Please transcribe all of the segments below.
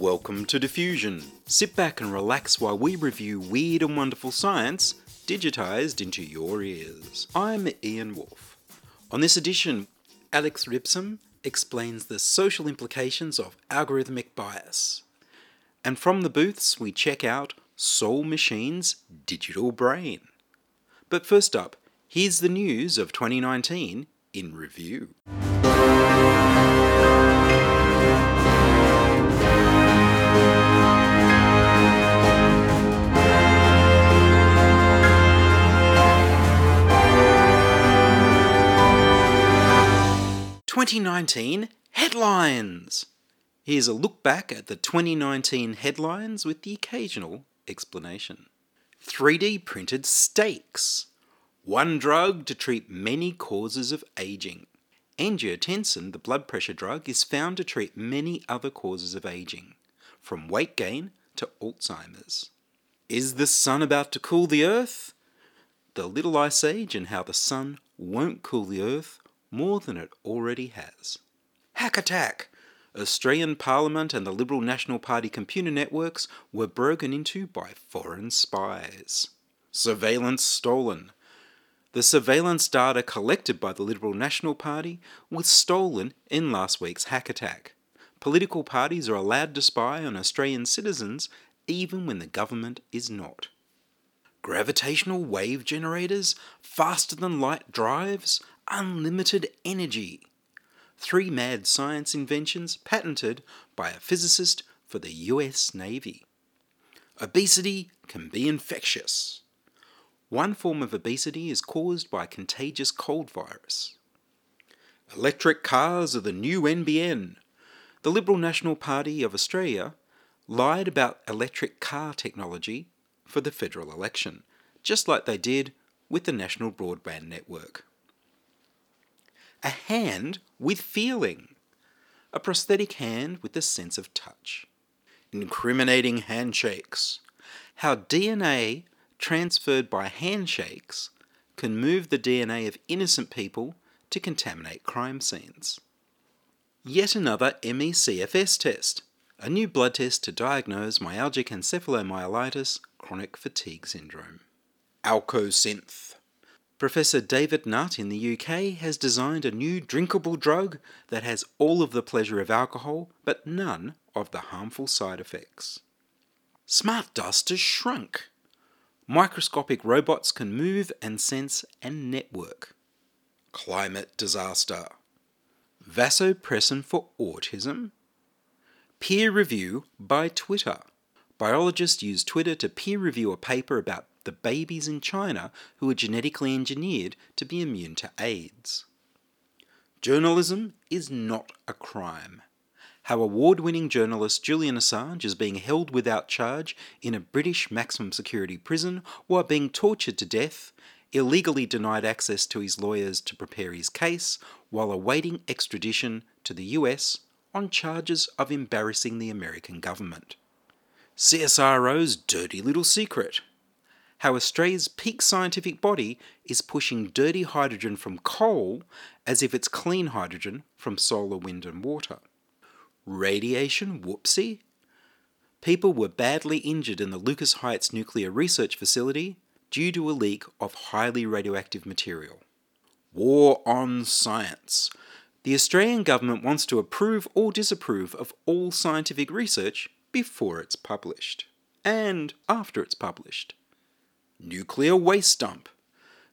welcome to Diffusion. Sit back and relax while we review weird and wonderful science digitized into your ears. I'm Ian Woolf. On this edition, Alex Ripsum explains the social implications of algorithmic bias. And from the booths, we check out Soul Machine's digital brain. But first up, here's the news of 2019 in review. 2019 headlines. Here's a look back at the 2019 headlines with the occasional explanation. 3D printed steaks. One drug to treat many causes of aging. Angiotensin, the blood pressure drug, is found to treat many other causes of aging, from weight gain to Alzheimer's. Is the sun about to cool the earth? The Little Ice Age and how the sun won't cool the earth more than it already has. Hack attack! Australian Parliament and the Liberal National Party computer networks were broken into by foreign spies. Surveillance stolen. The surveillance data collected by the Liberal National Party was stolen in last week's hack attack. Political parties are allowed to spy on Australian citizens even when the government is not. Gravitational wave generators, faster than light drives, unlimited energy. Three mad science inventions patented by a physicist for the US Navy. Obesity can be infectious. One form of obesity is caused by a contagious cold virus. Electric cars are the new NBN. The Liberal National Party of Australia lied about electric car technology for the federal election, just like they did with the National Broadband Network. A hand with feeling. A prosthetic hand with the sense of touch. Incriminating handshakes. How DNA transferred by handshakes can move the DNA of innocent people to contaminate crime scenes. Yet another MECFS test, a new blood test to diagnose myalgic encephalomyelitis, chronic fatigue syndrome. Alcosynth. Professor David Nutt in the UK has designed a new drinkable drug that has all of the pleasure of alcohol but none of the harmful side effects. Smart dust has shrunk. Microscopic robots can move and sense and network. Climate disaster. Vasopressin for autism. Peer review by Twitter. Biologists use Twitter to peer review a paper about the babies in China who are genetically engineered to be immune to AIDS. Journalism is not a crime. How award winning journalist Julian Assange is being held without charge in a British maximum security prison while being tortured to death, illegally denied access to his lawyers to prepare his case, while awaiting extradition to the US on charges of embarrassing the American government. CSIRO's dirty little secret. How Australia's peak scientific body is pushing dirty hydrogen from coal as if it's clean hydrogen from solar, wind, and water. Radiation whoopsie? People were badly injured in the Lucas Heights Nuclear Research Facility due to a leak of highly radioactive material. War on science. The Australian government wants to approve or disapprove of all scientific research before it's published, and after it's published. Nuclear waste dump.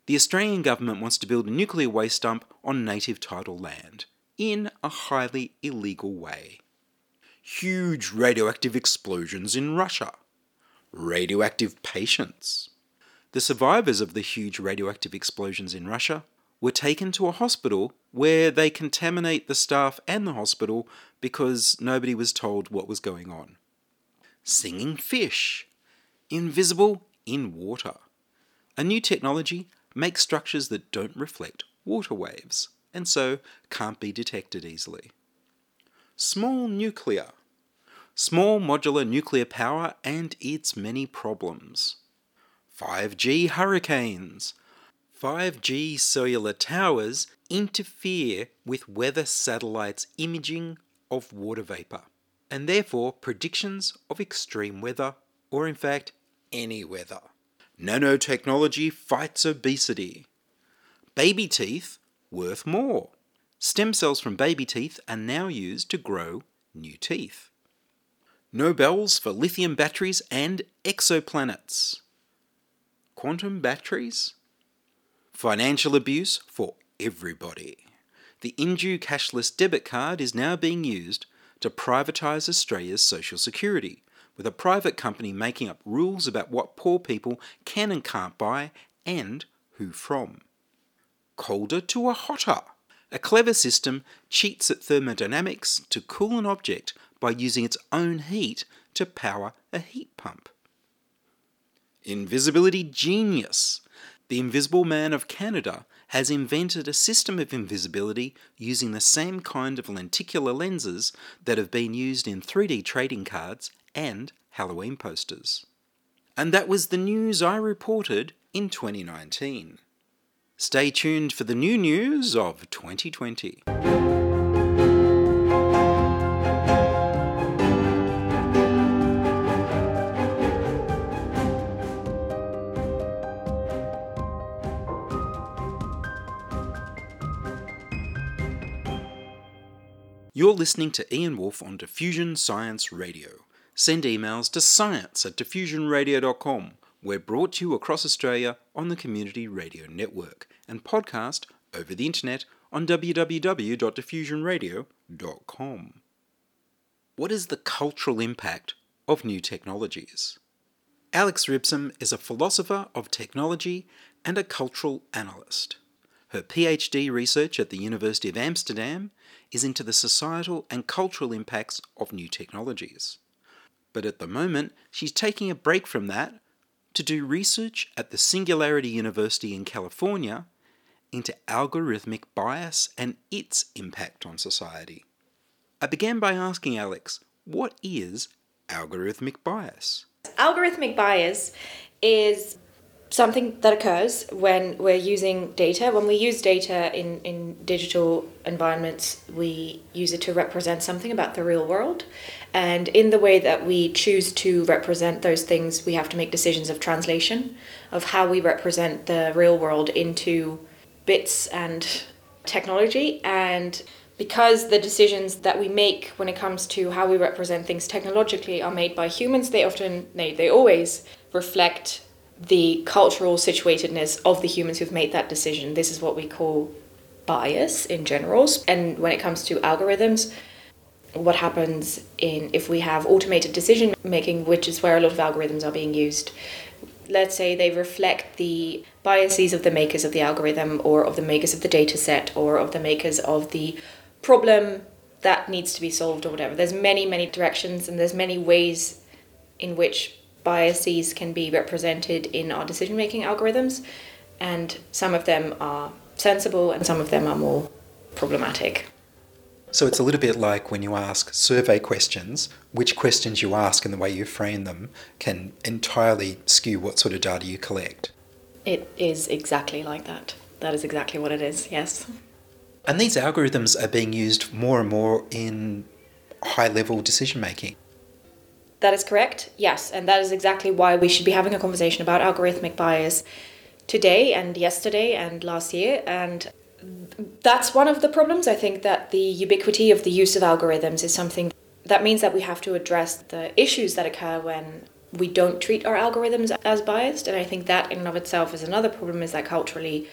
The Australian government wants to build a nuclear waste dump on native title land in a highly illegal way. Huge radioactive explosions in Russia. Radioactive patients. The survivors of the huge radioactive explosions in Russia were taken to a hospital where they contaminate the staff and the hospital because nobody was told what was going on. Singing fish. Invisible in water. A new technology makes structures that don't reflect water waves and so can't be detected easily. Small nuclear. Small modular nuclear power and its many problems. 5G hurricanes. 5G cellular towers interfere with weather satellites' imaging of water vapour, and therefore predictions of extreme weather, or in fact, any weather. Nanotechnology fights obesity. Baby teeth worth more. Stem cells from baby teeth are now used to grow new teeth. Nobels for lithium batteries and exoplanets. Quantum batteries? Financial abuse for everybody. The Indue cashless debit card is now being used to privatise Australia's social security, with a private company making up rules about what poor people can and can't buy and who from. Colder to a hotter. A clever system cheats at thermodynamics to cool an object by using its own heat to power a heat pump. Invisibility genius. The Invisible Man of Canada has invented a system of invisibility using the same kind of lenticular lenses that have been used in 3D trading cards and Halloween posters. And that was the news I reported in 2019. Stay tuned for the new news of 2020. You're listening to Ian Woolf on Diffusion Science Radio. Send emails to science at diffusionradio.com. We're brought to you across Australia on the Community Radio Network and podcast over the internet on www.diffusionradio.com. What is the cultural impact of new technologies? Alex Ribson is a philosopher of technology and a cultural analyst. Her PhD research at the University of Amsterdam is into the societal and cultural impacts of new technologies. But at the moment, she's taking a break from that to do research at the Singularity University in California into algorithmic bias and its impact on society. I began by asking Alex, what is algorithmic bias? Algorithmic bias is something that occurs when we're using data. When we use data in, in digital environments, we use it to represent something about the real world. And in the way that we choose to represent those things, we have to make decisions of translation, of how we represent the real world into bits and technology. And because the decisions that we make when it comes to how we represent things technologically are made by humans, they often, they, they always reflect the cultural situatedness of the humans who've made that decision. This is what we call bias in general. And when it comes to algorithms, what happens in if we have automated decision making, which is where a lot of algorithms are being used. Let's say they reflect the biases of the makers of the algorithm or of the makers of the data set or of the makers of the problem that needs to be solved or whatever. There's many, many directions and there's many ways in which biases can be represented in our decision making algorithms, and some of them are sensible and some of them are more problematic. So it's a little bit like when you ask survey questions, which questions you ask and the way you frame them can entirely skew what sort of data you collect. It is exactly like that. That is exactly what it is, yes. And these algorithms are being used more and more in high level decision making. That is correct, yes. And that is exactly why we should be having a conversation about algorithmic bias today and yesterday and last year. And that's one of the problems. I think that the ubiquity of the use of algorithms is something that means that we have to address the issues that occur when we don't treat our algorithms as biased. And I think that in and of itself is another problem is that culturally,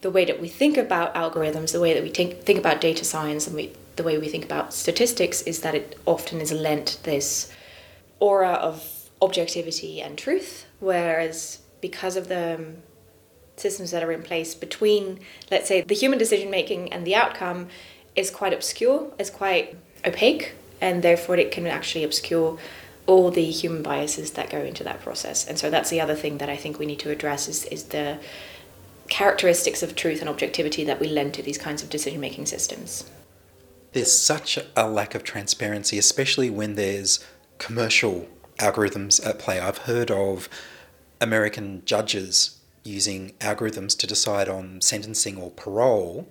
the way that we think about algorithms, the way that we think, think about data science, and we, the way we think about statistics is that it often is lent this aura of objectivity and truth, whereas because of the um, systems that are in place between, let's say, the human decision making and the outcome is quite obscure, is quite opaque, and therefore it can actually obscure all the human biases that go into that process. And so that's the other thing that I think we need to address is, is the characteristics of truth and objectivity that we lend to these kinds of decision making systems. There's such a lack of transparency, especially when there's commercial algorithms at play. I've heard of American judges using algorithms to decide on sentencing or parole,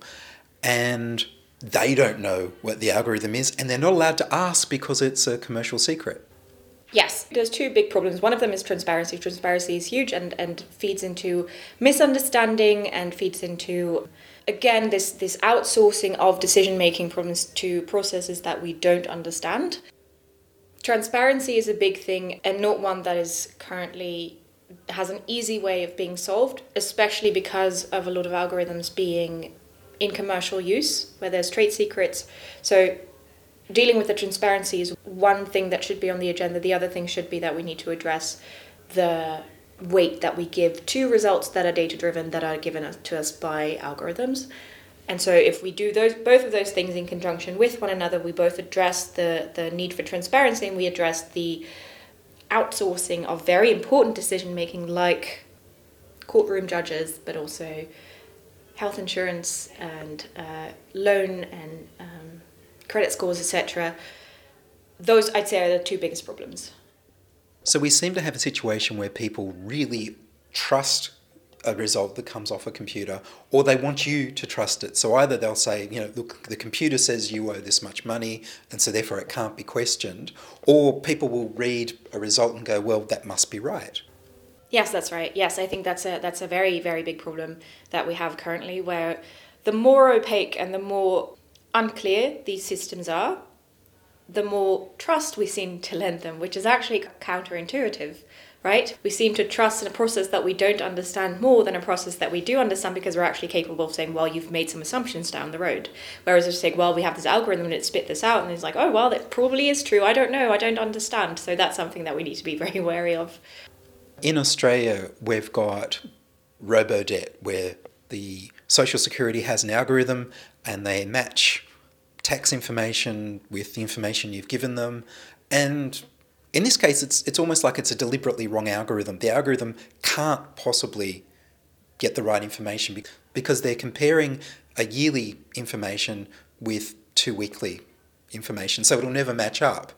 and they don't know what the algorithm is, and they're not allowed to ask because it's a commercial secret. Yes, there's two big problems. One of them is transparency. Transparency is huge and, and feeds into misunderstanding and feeds into again this this outsourcing of decision making problems to processes that we don't understand. Transparency is a big thing and not one that is currently has an easy way of being solved, especially because of a lot of algorithms being in commercial use where there's trade secrets. So dealing with the transparency is one thing that should be on the agenda. The other thing should be that we need to address the weight that we give to results that are data driven that are given to us by algorithms. And so if we do those both of those things in conjunction with one another, we both address the, the need for transparency and we address the outsourcing of very important decision making like courtroom judges, but also health insurance and uh, loan and um, credit scores, etc. Those I'd say are the two biggest problems. So we seem to have a situation where people really trust a result that comes off a computer, or they want you to trust it. So either they'll say, you know, look, the computer says you owe this much money, and so therefore it can't be questioned, or people will read a result and go, well, that must be right. Yes, that's right. Yes, I think that's a that's a very very big problem that we have currently, where the more opaque and the more unclear these systems are, the more trust we seem to lend them, which is actually counterintuitive, right? We seem to trust in a process that we don't understand more than a process that we do understand because we're actually capable of saying, well, you've made some assumptions down the road. Whereas if saying, well, we have this algorithm and it spit this out, and it's like, oh, well, that probably is true. I don't know. I don't understand. So that's something that we need to be very wary of. In Australia, we've got RoboDebt, where the Social Security has an algorithm and they match tax information with the information you've given them. And in this case, it's, it's almost like it's a deliberately wrong algorithm. The algorithm can't possibly get the right information because they're comparing a yearly information with two weekly information, so it'll never match up.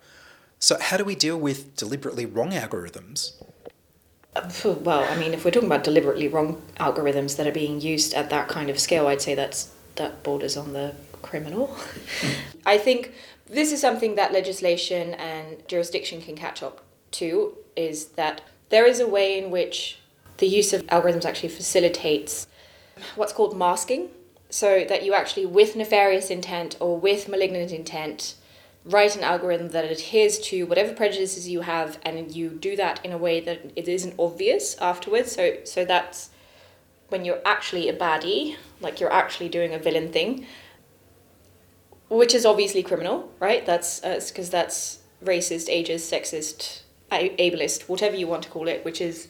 So, how do we deal with deliberately wrong algorithms? Well, I mean, if we're talking about deliberately wrong algorithms that are being used at that kind of scale, I'd say that's that borders on the criminal. Hmm. I think this is something that legislation and jurisdiction can catch up to is that there is a way in which the use of algorithms actually facilitates what's called masking. So that you actually with nefarious intent or with malignant intent write an algorithm that adheres to whatever prejudices you have and you do that in a way that it isn't obvious afterwards. So so that's when you're actually a baddie like you're actually doing a villain thing which is obviously criminal right? That's because uh, that's racist ageist sexist ableist whatever you want to call it which is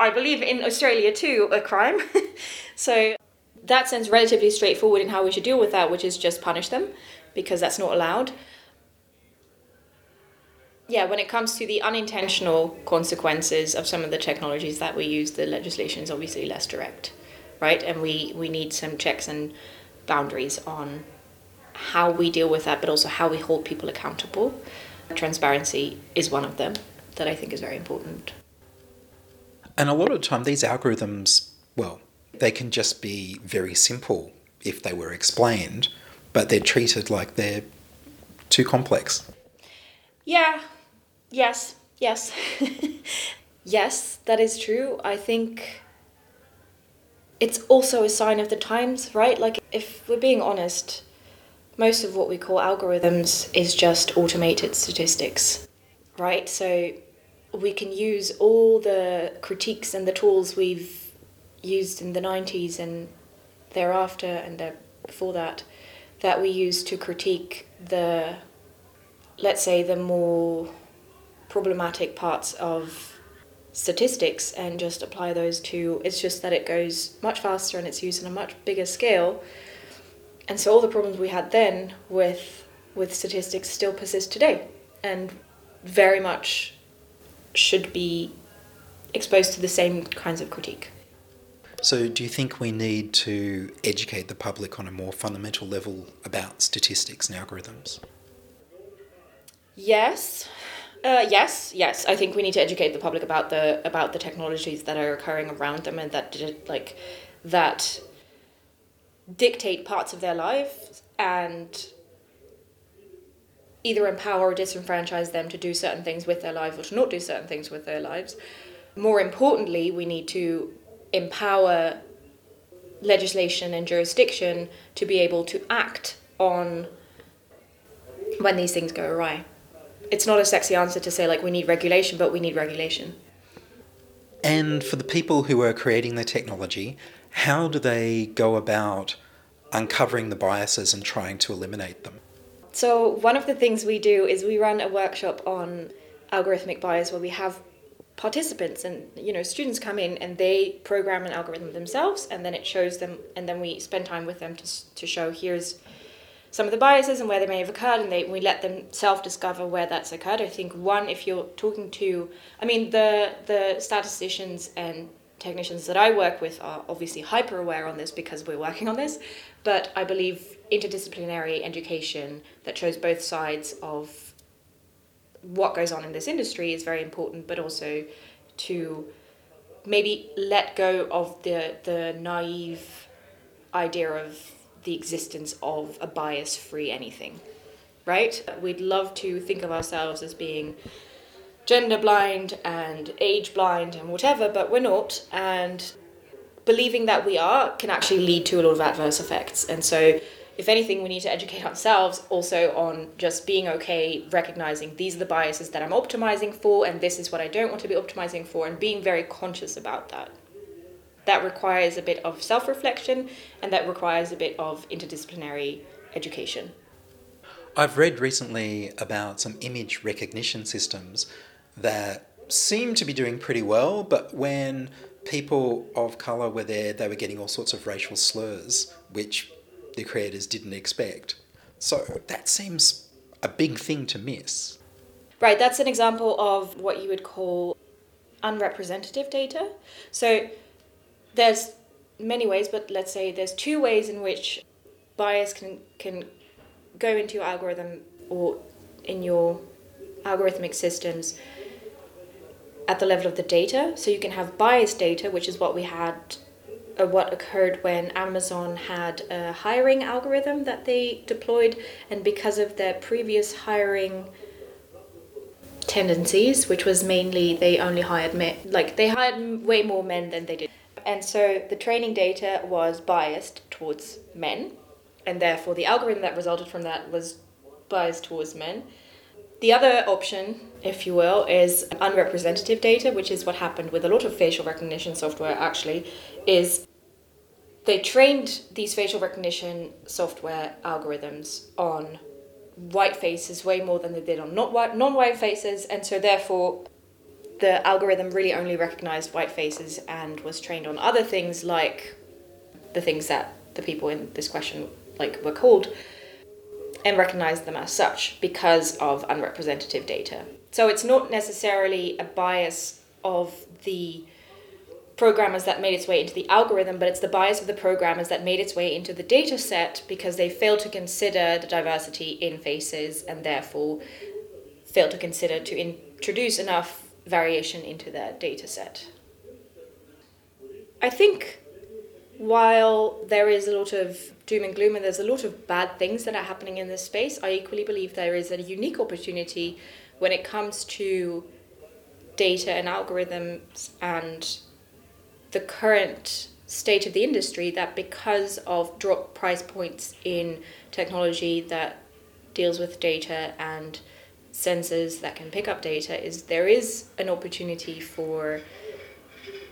i believe in australia too a crime. So that sounds relatively straightforward in how we should deal with that which is just punish them because that's not allowed. Yeah, when it comes to the unintentional consequences of some of the technologies that we use, the legislation is obviously less direct, right? And we, we need some checks and boundaries on how we deal with that, but also how we hold people accountable. Transparency is one of them that I think is very important. And a lot of the time, these algorithms, well, they can just be very simple if they were explained, but they're treated like they're too complex. Yeah, Yes, yes. yes, that is true. I think it's also a sign of the times, right? Like, if we're being honest, most of what we call algorithms is just automated statistics, right? So we can use all the critiques and the tools we've used in the 90s and thereafter and before that that we use to critique the let's say the more problematic parts of statistics and just apply those to it's just that it goes much faster and it's used on a much bigger scale and so all the problems we had then with with statistics still persist today and very much should be exposed to the same kinds of critique. So, do you think we need to educate the public on a more fundamental level about statistics and algorithms? Yes. Uh, yes, yes. I think we need to educate the public about the about the technologies that are occurring around them and that did- like that dictate parts of their lives and either empower or disenfranchise them to do certain things with their lives or to not do certain things with their lives. More importantly, we need to empower legislation and jurisdiction to be able to act on when these things go awry. It's not a sexy answer to say like we need regulation, but we need regulation. And for the people who are creating the technology, how do they go about uncovering the biases and trying to eliminate them? So one of the things we do is we run a workshop on algorithmic bias where we have participants and you know students come in and they program an algorithm themselves and then it shows them and then we spend time with them to, to show here's some of the biases and where they may have occurred and they, we let them self-discover where that's occurred. I think one if you're talking to i mean the the statisticians and technicians that i work with are obviously hyper aware on this because we're working on this but i believe interdisciplinary education that shows both sides of what goes on in this industry is very important, but also to maybe let go of the the naive idea of the existence of a bias free anything. Right? We'd love to think of ourselves as being gender blind and age blind and whatever, but we're not. And believing that we are can actually lead to a lot of adverse effects. And so, if anything, we need to educate ourselves also on just being okay, recognizing these are the biases that I'm optimizing for, and this is what I don't want to be optimizing for, and being very conscious about that. That requires a bit of self reflection and that requires a bit of interdisciplinary education. I've read recently about some image recognition systems that seem to be doing pretty well, but when people of colour were there, they were getting all sorts of racial slurs, which the creators didn't expect. So that seems a big thing to miss. Right, that's an example of what you would call unrepresentative data. So there's many ways, but let's say there's two ways in which bias can can go into your algorithm or in your algorithmic systems at the level of the data. So you can have biased data, which is what we had uh, what occurred when Amazon had a hiring algorithm that they deployed, and because of their previous hiring tendencies, which was mainly they only hired men, like they hired way more men than they did. And so the training data was biased towards men, and therefore the algorithm that resulted from that was biased towards men. The other option, if you will, is unrepresentative data, which is what happened with a lot of facial recognition software actually, is they trained these facial recognition software algorithms on white faces way more than they did on not white non-white faces and so therefore the algorithm really only recognized white faces and was trained on other things like the things that the people in this question like were called and recognized them as such because of unrepresentative data. So it's not necessarily a bias of the programmers that made its way into the algorithm, but it's the bias of the programmers that made its way into the data set because they failed to consider the diversity in faces and therefore failed to consider to introduce enough variation into their data set. I think while there is a lot of doom and gloom and there's a lot of bad things that are happening in this space, I equally believe there is a unique opportunity when it comes to data and algorithms and the current state of the industry that because of drop price points in technology that deals with data and sensors that can pick up data is there is an opportunity for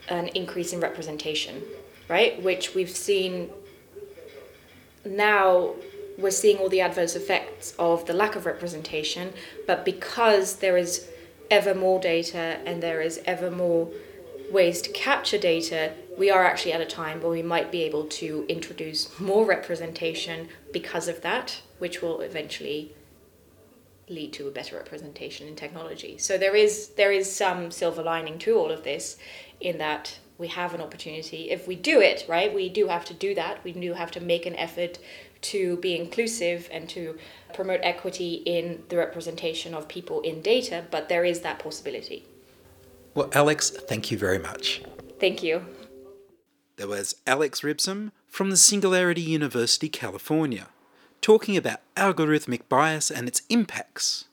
an increase in representation right? Which we've seen now we're seeing all the adverse effects of the lack of representation but because there is ever more data and there is ever more ways to capture data, we are actually at a time where we might be able to introduce more representation because of that, which will eventually lead to a better representation in technology. So there is there is some silver lining to all of this in that we have an opportunity if we do it, right? We do have to do that. We do have to make an effort to be inclusive and to promote equity in the representation of people in data, but there is that possibility. Well, Alex, thank you very much. Thank you. There was Alex Ribson from the Singularity University, California, talking about algorithmic bias and its impacts.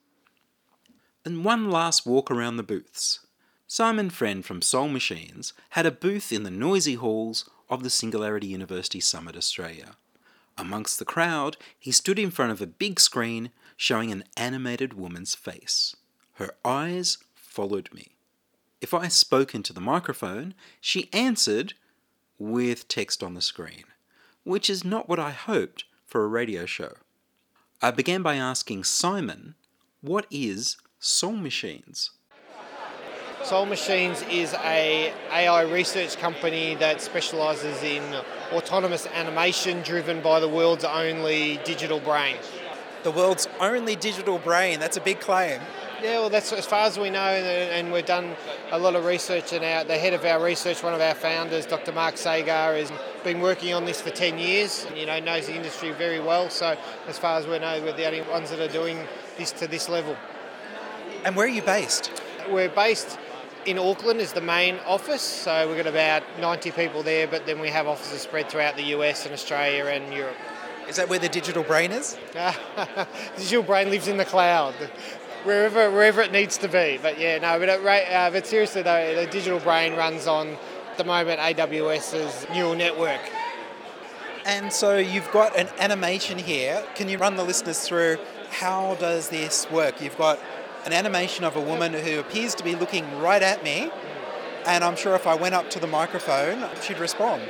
And one last walk around the booths. Simon Friend from Soul Machines had a booth in the noisy halls of the Singularity University Summit Australia. Amongst the crowd, he stood in front of a big screen showing an animated woman's face. Her eyes followed me. If I spoke into the microphone, she answered with text on the screen, which is not what I hoped for a radio show. I began by asking Simon, what is Soul Machines? Soul Machines is a AI research company that specialises in autonomous animation driven by the world's only digital brain. The world's only digital brain, that's a big claim. Yeah, well, that's as far as we know, and, and we've done a lot of research. And our, the head of our research, one of our founders, Dr. Mark Sagar, has been working on this for 10 years. You know, knows the industry very well. So, as far as we know, we're the only ones that are doing this to this level. And where are you based? We're based in Auckland is the main office, so we've got about 90 people there, but then we have offices spread throughout the US and Australia and Europe. Is that where the digital brain is? The digital brain lives in the cloud, wherever wherever it needs to be. But yeah, no, but, it, uh, but seriously though, the digital brain runs on at the moment AWS's neural network. And so you've got an animation here. Can you run the listeners through how does this work? You've got an animation of a woman who appears to be looking right at me, and I'm sure if I went up to the microphone, she'd respond.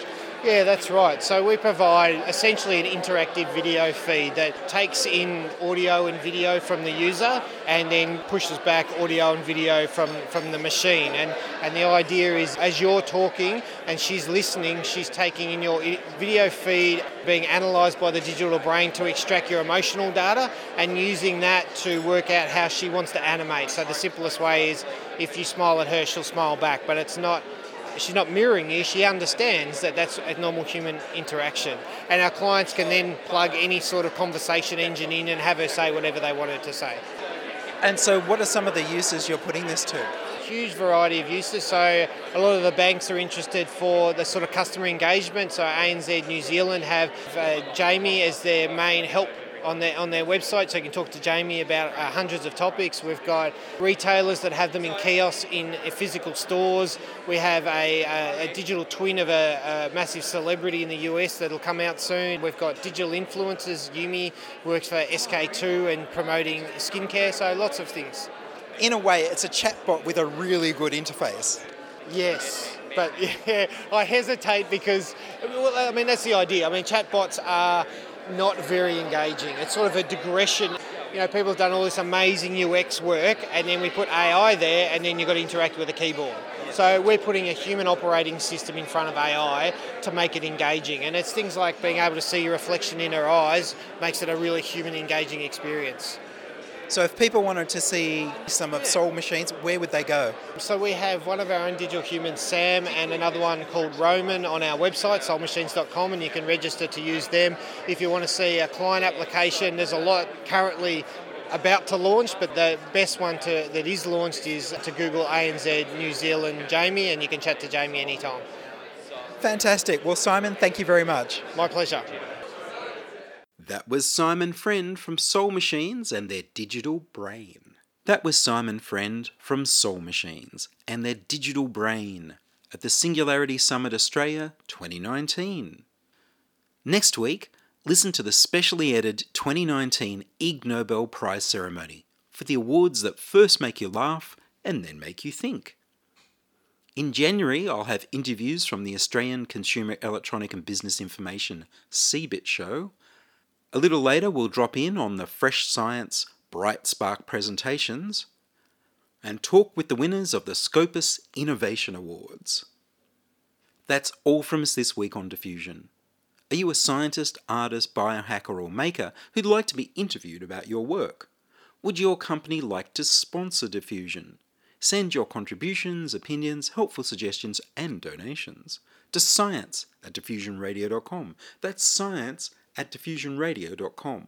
Yeah, that's right. So we provide essentially an interactive video feed that takes in audio and video from the user and then pushes back audio and video from, from the machine. And, and the idea is as you're talking and she's listening, she's taking in your video feed, being analysed by the digital brain to extract your emotional data and using that to work out how she wants to animate. So the simplest way is if you smile at her, she'll smile back, but it's not she's not mirroring you, she understands that that's a normal human interaction. And our clients can then plug any sort of conversation engine in and have her say whatever they want her to say. And so, what are some of the uses you're putting this to? Huge variety of uses. So, a lot of the banks are interested for the sort of customer engagement. So, ANZ New Zealand have uh, Jamie as their main help on their on their website, so you can talk to Jamie about uh, hundreds of topics. We've got retailers that have them in kiosks in uh, physical stores. We have a, a, a digital twin of a, a, massive celebrity in the US that'll come out soon. We've got digital influencers. Yumi works for SK2 and promoting skincare. So lots of things. In a way, it's a chatbot with a really good interface. Yes, but yeah, I hesitate because, well, I mean, that's the idea. I mean, chatbots are not very engaging. It's sort of a digression. You know, people have done all this amazing UX work, and then we put AI there, and then you've got to interact with a keyboard. So we're putting a human operating system in front of AI to make it engaging, and it's things like being able to see your reflection in her eyes makes it a really human engaging experience. So if people wanted to see some of Soul Machines, where would they go? So we have one of our own digital humans, Sam, and another one called Roman on our website, soulmachines.com, and you can register to use them. If you want to see a client application, there's a lot currently about to launch, but the best one to, that is launched is to Google ANZ New Zealand Jamie, and you can chat to Jamie anytime. Fantastic. Well, Simon, thank you very much. My pleasure. That was Simon Friend from Soul Machines and their digital brain. That was Simon Friend from Soul Machines and their digital brain at the Singularity Summit Australia 2019. Next week, listen to the specially edited 2019 Ig Nobel Prize ceremony for the awards that first make you laugh and then make you think. In January, I'll have interviews from the Australian Consumer Electronic and Business Information CeBIT show a little later, we'll drop in on the Fresh Science Bright Spark presentations and talk with the winners of the Scopus Innovation Awards. That's all from us this week on Diffusion. Are you a scientist, artist, biohacker, or maker who'd like to be interviewed about your work? Would your company like to sponsor Diffusion? Send your contributions, opinions, helpful suggestions, and donations to science at diffusionradio.com. That's science at diffusionradio.com.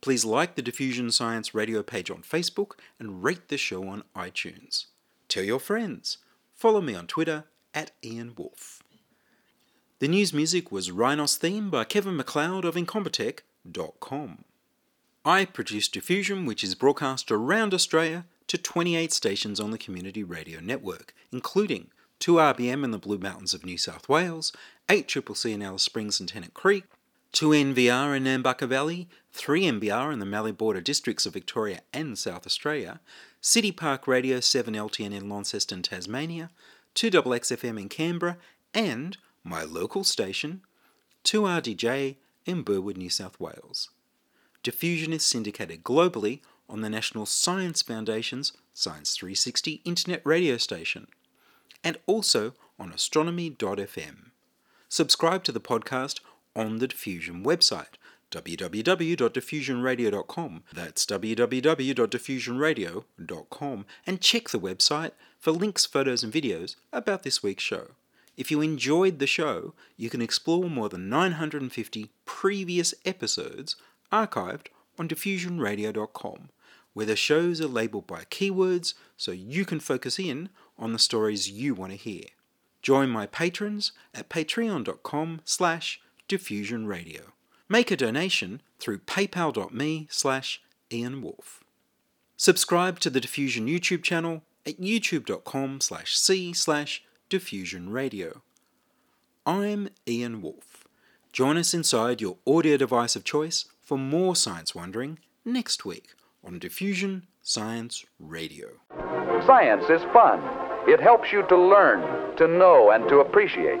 Please like the Diffusion Science Radio page on Facebook and rate the show on iTunes. Tell your friends. Follow me on Twitter at Ian Woolf. The news music was Rhinos theme by Kevin MacLeod of Incompetech.com. I produce Diffusion, which is broadcast around Australia to 28 stations on the Community Radio Network, including 2RBM in the Blue Mountains of New South Wales, 8CCC in Alice Springs and Tennant Creek, 2NVR in Nambucca Valley, 3MBR in the Mallee Border districts of Victoria and South Australia, City Park Radio 7LTN in Launceston, Tasmania, 2XXFM in Canberra, and my local station, 2RDJ in Burwood, New South Wales. Diffusion is syndicated globally on the National Science Foundation's Science 360 internet radio station, and also on astronomy.fm. Subscribe to the podcast on the Diffusion website, www.diffusionradio.com. That's www.diffusionradio.com, and check the website for links, photos, and videos about this week's show. If you enjoyed the show, you can explore more than 950 previous episodes archived on diffusionradio.com, where the shows are labeled by keywords so you can focus in on the stories you want to hear. Join my patrons at patreon.com slash diffusionradio. Make a donation through paypal.me slash Ian Woolf. Subscribe to the Diffusion YouTube channel at youtube.com slash c slash diffusionradio. I'm Ian Woolf. Join us inside your audio device of choice for more science wondering next week on Diffusion Science Radio. Science is fun. It helps you to learn, to know, and to appreciate.